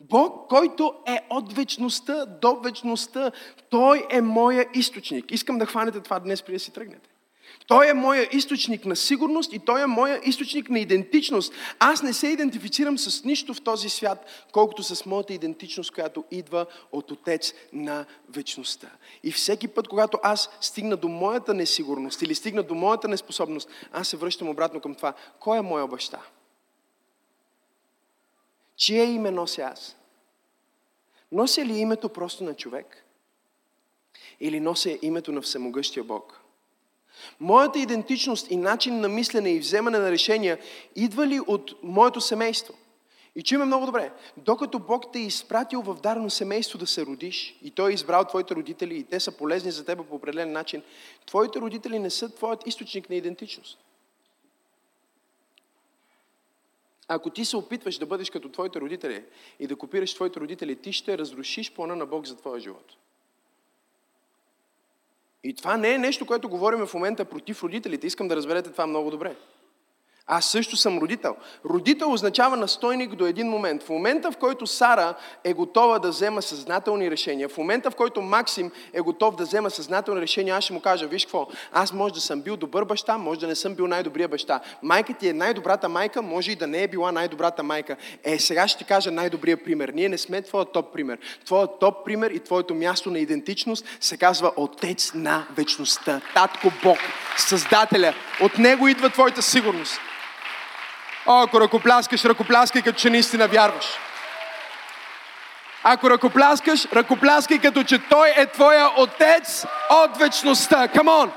Бог, който е от вечността до вечността. Той е моя източник. Искам да хванете това днес, преди да си тръгнете. Той е моя източник на сигурност и той е моя източник на идентичност. Аз не се идентифицирам с нищо в този свят, колкото с моята идентичност, която идва от Отец на вечността. И всеки път, когато аз стигна до моята несигурност или стигна до моята неспособност, аз се връщам обратно към това. Кой е моя баща? Чие име нося аз? Нося ли името просто на човек? Или нося името на всемогъщия Бог? Моята идентичност и начин на мислене и вземане на решения идва ли от моето семейство? И чуме много добре, докато Бог те е изпратил в дарно семейство да се родиш и Той е избрал твоите родители и те са полезни за теб по определен начин, твоите родители не са твоят източник на идентичност. Ако ти се опитваш да бъдеш като твоите родители и да копираш твоите родители, ти ще разрушиш плана на Бог за твоя живот. И това не е нещо, което говорим в момента против родителите. Искам да разберете това много добре. Аз също съм родител. Родител означава настойник до един момент. В момента, в който Сара е готова да взема съзнателни решения, в момента, в който Максим е готов да взема съзнателни решения, аз ще му кажа, виж какво, аз може да съм бил добър баща, може да не съм бил най-добрия баща. Майка ти е най-добрата майка, може и да не е била най-добрата майка. Е, сега ще ти кажа най-добрия пример. Ние не сме твоя топ пример. Твоя топ пример и твоето място на идентичност се казва Отец на вечността. Татко Бог, Създателя. От Него идва твоята сигурност. О, ако ръкопляскаш, ръкопляскай като че наистина вярваш. Ако ръкопляскаш, ръкопляскай като че Той е твоя Отец от вечността. Камон!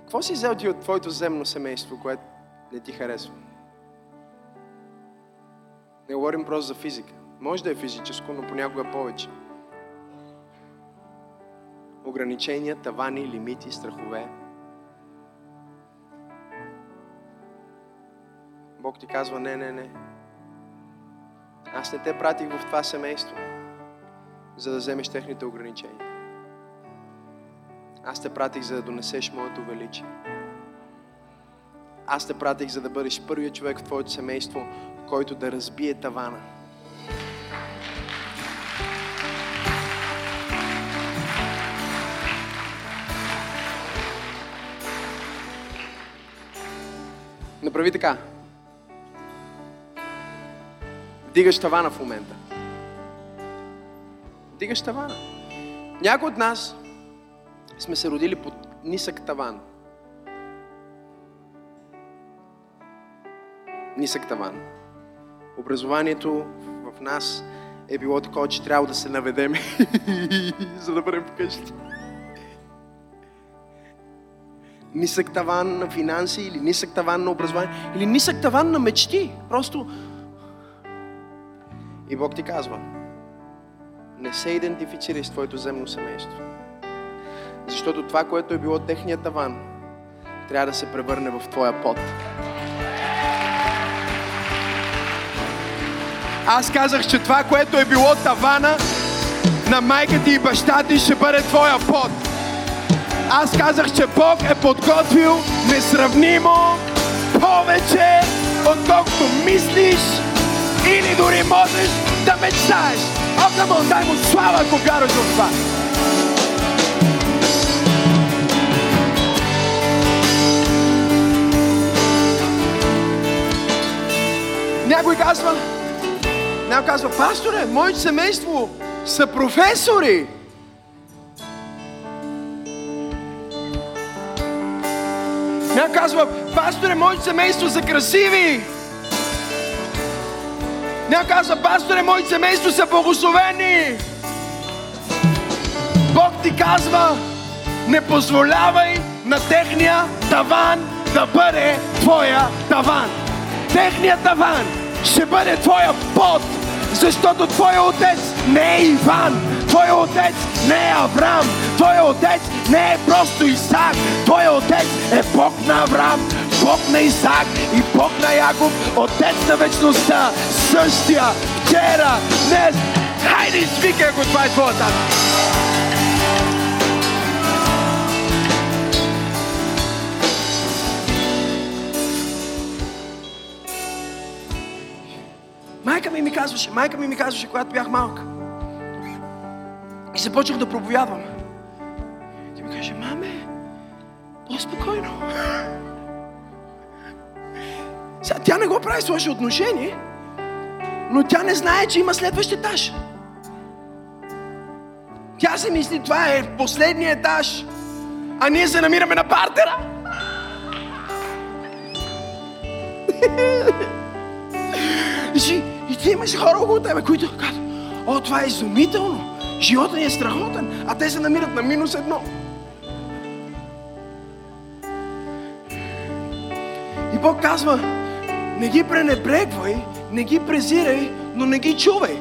Какво си взел ти от твоето земно семейство, което не ти харесва? Не говорим просто за физика. Може да е физическо, но понякога повече. Ограничения, тавани, лимити, страхове. Бог ти казва, не, не, не. Аз не те пратих в това семейство, за да вземеш техните ограничения. Аз те пратих, за да донесеш моето величие. Аз те пратих, за да бъдеш първият човек в твоето семейство, който да разбие тавана. Направи така. Дигаш тавана в момента. Дигаш тавана. Някои от нас сме се родили под нисък таван. Нисък таван. Образованието в нас е било такова, че трябва да се наведем, [laughs] за да бъдем вкъщи нисък таван на финанси, или нисък таван на образование, или нисък таван на мечти. Просто. И Бог ти казва, не се идентифицирай с твоето земно семейство. Защото това, което е било техния таван, трябва да се превърне в твоя пот. Аз казах, че това, което е било тавана на майка ти и баща ти, ще бъде твоя пот. Аз казах, че Бог е подготвил несравнимо повече, отколкото мислиш или дори можеш да мечтаеш. О, камон, дай му слава, ако вярваш в това. Някой казва, някой казва, пасторе, моето семейство са професори. Тя казва, пасторе, моите семейство са красиви. Тя казва, пасторе, моите семейство са благословени. Бог ти казва, не позволявай на техния таван да бъде твоя таван. Техният таван ще бъде твоя пот, защото твоя отец не е Иван, Твой отец не е Авраам. Твой отец не е просто Исак. Твой отец е Бог на Авраам, Бог на Исак и Бог на Яков, Отец на вечността, същия, вчера, днес. Хайде, извикай, ако това е твоя майка ми ми казваше, майка ми ми казваше, когато бях малка. И започнах да проповядвам. Тя ми каже, маме, по-спокойно. Сега, тя не го прави с лошо отношение, но тя не знае, че има следващ етаж. Тя си мисли, това е последния етаж, а ние се намираме на партера. [laughs] И ти имаш хора около тебе, които казват, о, това е изумително, животът ни е страхотен, а те се намират на минус едно. И Бог казва, не ги пренебрегвай, не ги презирай, но не ги чувай.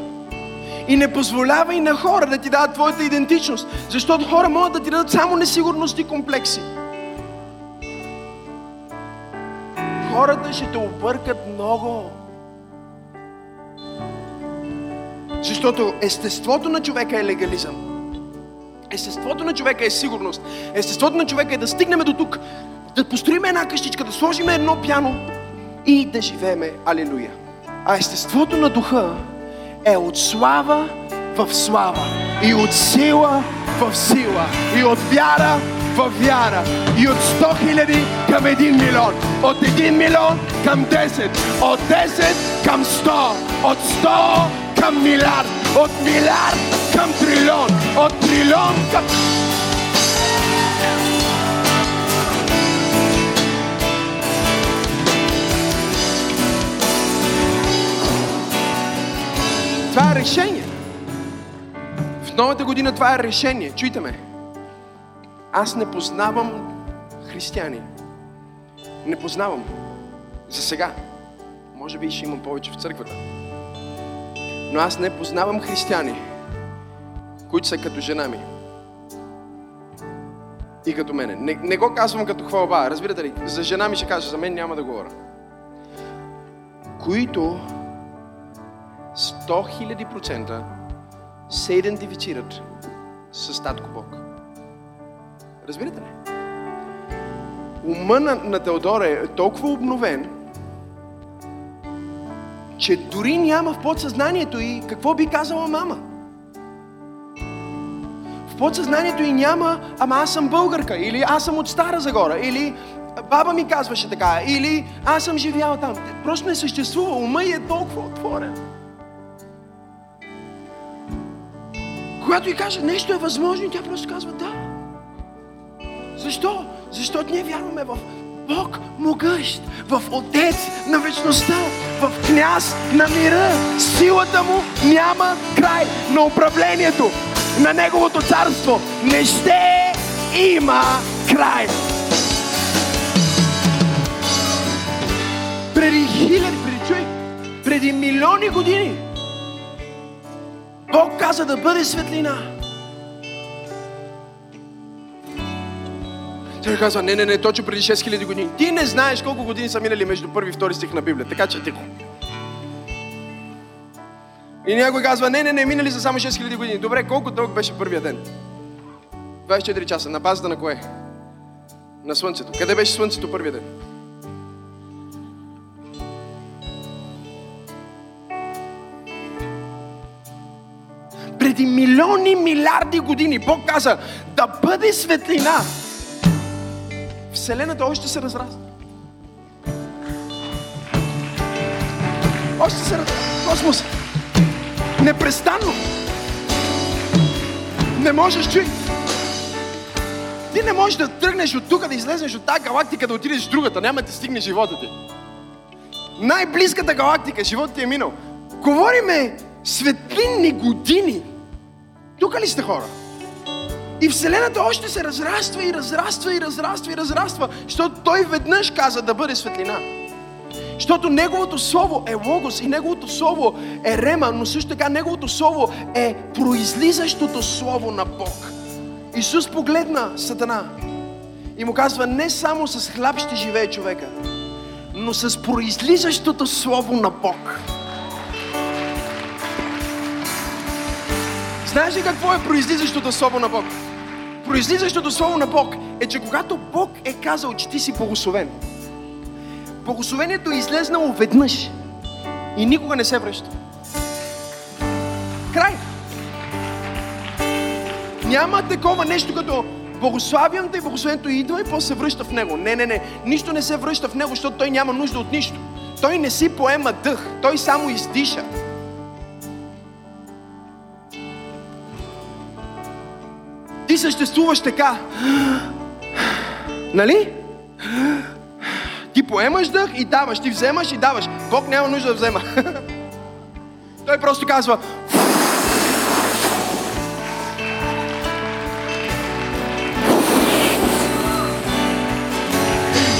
И не позволявай на хора да ти дадат твоята идентичност, защото хора могат да ти дадат само несигурност и комплекси. Хората ще те объркат много. Защото естеството на човека е легализъм. Естеството на човека е сигурност. Естеството на човека е да стигнем до тук, да построим една къщичка, да сложим едно пяно и да живееме. Алилуя. А естеството на духа е от слава в слава и от сила в сила и от вяра в вяра и от 100 хиляди към 1 милион, от 1 милион към 10, от 10 към 100, от 100 към милиард, от милиард към трилион, от трилион към... Това е решение. В новата година това е решение. Чуйте ме. Аз не познавам християни. Не познавам. За сега. Може би ще имам повече в църквата. Но аз не познавам християни, които са като жена ми. И като мене. Не, не го казвам като хвалба. Разбирате ли? За жена ми ще кажа, за мен няма да говоря. Които 100 000 процента се идентифицират с Татко Бог. Разбирате ли? Ума на, на Теодора е толкова обновен, че дори няма в подсъзнанието и какво би казала мама. В подсъзнанието и няма, ама аз съм българка, или аз съм от Стара Загора, или баба ми казваше така, или аз съм живял там. Просто не съществува. Ума е толкова отворен. Когато и каже нещо е възможно, тя просто казва да. Защо? Защото ние вярваме в Бог могъщ, в Отец на вечността, в княз на мира. Силата му няма край на управлението на Неговото царство. Не ще има край. Преди хиляди, преди чуй, преди милиони години Бог каза да бъде светлина. Той казва, не, не, не, точно преди 6000 години. Ти не знаеш колко години са минали между първи и втори стих на Библия, така че тихо. И някой казва, не, не, не, минали са само 6000 години. Добре, колко дълъг беше първия ден? 24 часа. На базата на кое? На Слънцето. Къде беше Слънцето първия ден? преди милиони, милиарди години Бог каза да бъде светлина. Вселената още се разраства. Още се разраства. Космос. Непрестанно. Не можеш, чуй. Ти не можеш да тръгнеш от тук, да излезеш от тази галактика, да отидеш в другата. Няма да ти стигне живота ти. Най-близката галактика, животът ти е минал. Говориме светлинни години. Тук ли сте хора? И Вселената още се разраства и разраства и разраства и разраства, защото Той веднъж каза да бъде светлина. Защото Неговото Слово е Логос и Неговото Слово е Рема, но също така Неговото Слово е произлизащото Слово на Бог. Исус погледна Сатана и му казва, не само с хляб ще живее човека, но с произлизащото Слово на Бог. Знаеш ли какво е произлизащото Слово на Бог? Произлизащото Слово на Бог е, че когато Бог е казал, че ти си благословен, благословението е излезнало веднъж и никога не се връща. Край. Няма такова нещо като благославям те и благословението идва и после се връща в него. Не, не, не. Нищо не се връща в него, защото той няма нужда от нищо. Той не си поема дъх. Той само издиша. Ти съществуваш така. Нали? Ти поемаш дъх и даваш. Ти вземаш и даваш. Бог няма нужда да взема. [laughs] Той просто казва,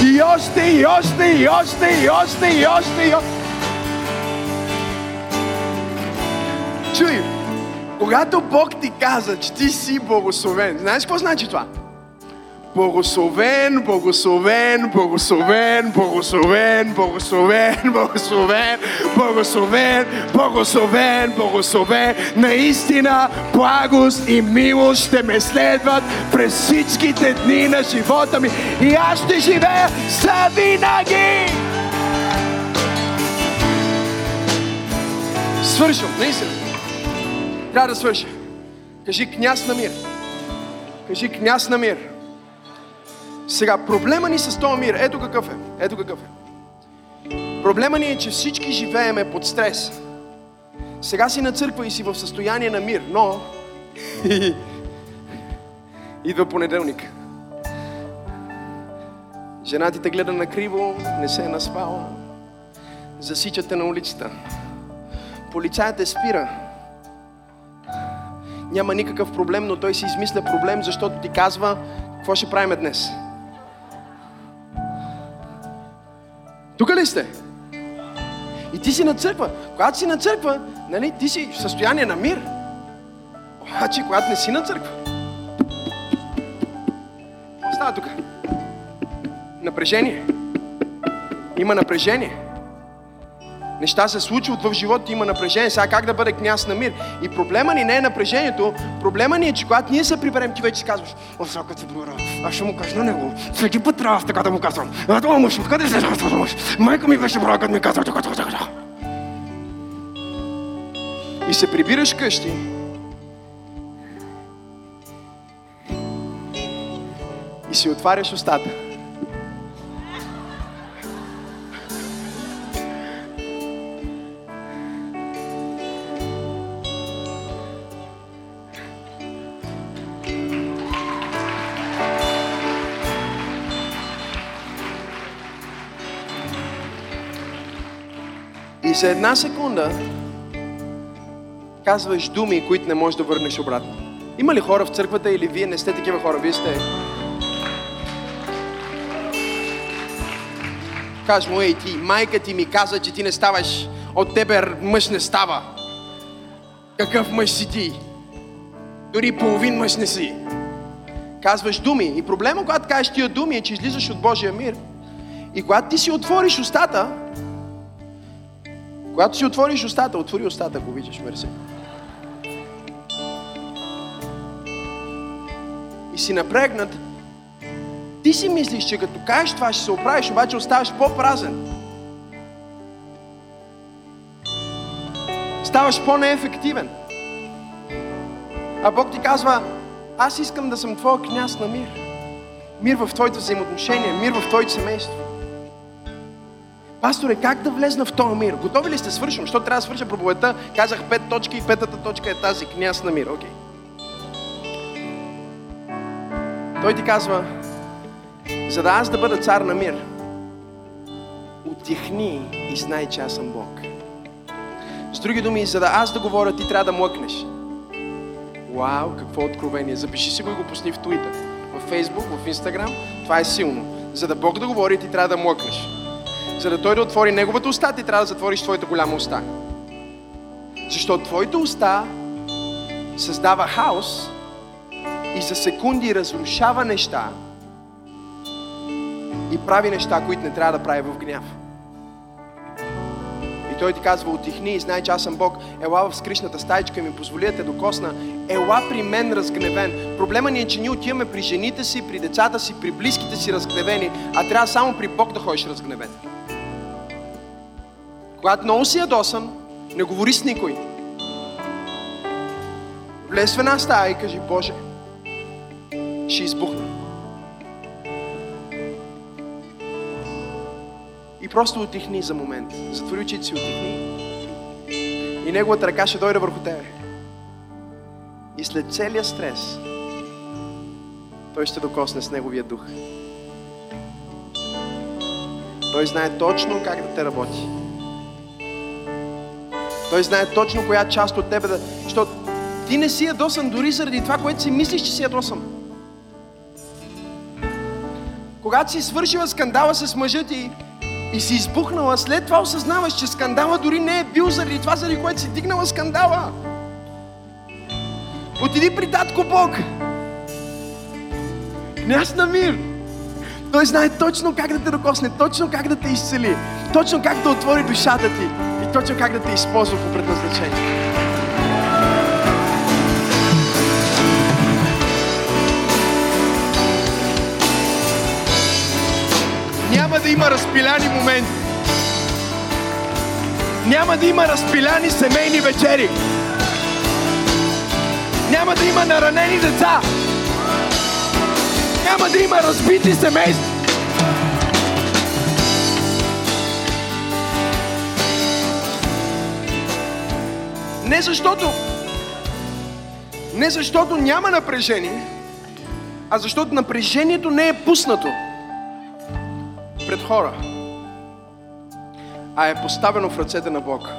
И още, и още, и още, и още, и още, и още. Чуй, когато Бог ти каза, че ти си благословен, знаеш какво значи това? Благословен, благословен, благословен, благословен, благословен, благословен, благословен, благословен, благословен. Наистина благост и милост ще ме следват през всичките дни на живота ми и аз ще живея завинаги. Свършвам, наистина. Трябва да свърша. Кажи княз на мир. Кажи княз на мир. Сега, проблема ни с този мир, ето какъв е. Ето какъв е. Проблема ни е, че всички живееме под стрес. Сега си на църква и си в състояние на мир, но [laughs] идва понеделник. Жена ти те гледа на криво, не се е наспала. Засичате на улицата. Полицаят те спира. Няма никакъв проблем, но той си измисля проблем, защото ти казва, какво ще правим днес? Тук ли сте? И ти си на църква. Когато си на църква, нали, ти си в състояние на мир. Обаче, когато не си на църква, става тук? Напрежение. Има напрежение. Неща се случват в живота, има напрежение. Сега как да бъде княз на мир? И проблема ни не е напрежението, проблема ни е, че когато ние се приберем, ти вече си казваш, о, сега като бора, аз ще му кажа на него. Всеки път трябва така да му казвам. А това мъж, къде се това мъж? Майка ми беше брала, като ми казва така, така, така. И се прибираш къщи. И си отваряш устата. За една секунда казваш думи, които не можеш да върнеш обратно. Има ли хора в църквата или вие не сте такива хора? Вие сте... Кажеш му, ей ти, майка ти ми каза, че ти не ставаш, от тебе мъж не става. Какъв мъж си ти? Дори половин мъж не си. Казваш думи. И проблема, когато кажеш тия думи, е, че излизаш от Божия мир. И когато ти си отвориш устата, когато си отвориш устата, отвори устата, ако обичаш, мерси. И си напрегнат, ти си мислиш, че като кажеш това ще се оправиш, обаче оставаш по-празен. Ставаш по-неефективен. А Бог ти казва, аз искам да съм твоя княз на мир. Мир в твоите взаимоотношения, мир в твоето семейство. Пасторе, как да влезна в този мир? Готови ли сте? Свършвам. Що трябва да свърша проповедта? Казах пет точки и петата точка е тази. Княз на мир. Окей. Той ти казва, за да аз да бъда цар на мир, отихни и знай, че аз съм Бог. С други думи, за да аз да говоря, ти трябва да млъкнеш. Вау, какво откровение. Запиши си го и го пусни в Twitter, в Facebook, в Instagram. Това е силно. За да Бог да говори, ти трябва да млъкнеш. За да Той да отвори Неговата уста, ти трябва да затвориш твоята голяма уста. Защото твоята уста създава хаос и за секунди разрушава неща и прави неща, които не трябва да прави в гняв. И той ти казва, отихни и знай, че аз съм Бог. Ела в скришната стаичка и ми позволи да те докосна. Ела при мен разгневен. Проблема ни е, че ние отиваме при жените си, при децата си, при близките си разгневени, а трябва само при Бог да ходиш разгневен. Когато много си ядосан, не говори с никой. Влез в една стая и кажи, Боже, ще избухна. И просто отихни за момент. Затвори очите си, отихни. И Неговата ръка ще дойде върху тебе. И след целия стрес, Той ще докосне с Неговия дух. Той знае точно как да те работи. Той знае точно коя част от тебе да... Защото ти не си ядосан дори заради това, което си мислиш, че си ядосан. Когато си свършила скандала с мъжа ти и си избухнала, след това осъзнаваш, че скандала дори не е бил заради това, заради което си дигнала скандала. Отиди при татко Бог. Княз на мир. Той знае точно как да те докосне, точно как да те изцели, точно как да отвори душата ти точно как да те използва по предназначение. Няма да има разпиляни моменти. Няма да има разпиляни семейни вечери. Няма да има наранени деца. Няма да има разбити семейства. Не защото не защото няма напрежение, а защото напрежението не е пуснато пред хора, а е поставено в ръцете на Бог.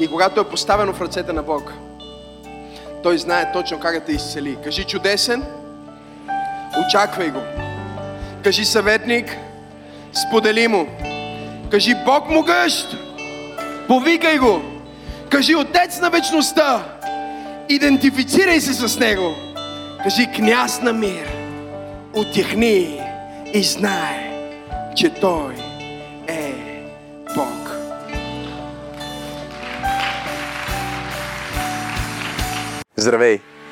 И когато е поставено в ръцете на Бог, Той знае точно как да те изцели. Кажи чудесен, очаквай го. Кажи съветник, сподели му. Кажи Бог могъщ, повикай го. Кажи Отец на вечността, идентифицирай се с Него. Кажи княз на мир, отихни и знае, че Той е Бог. Здравей!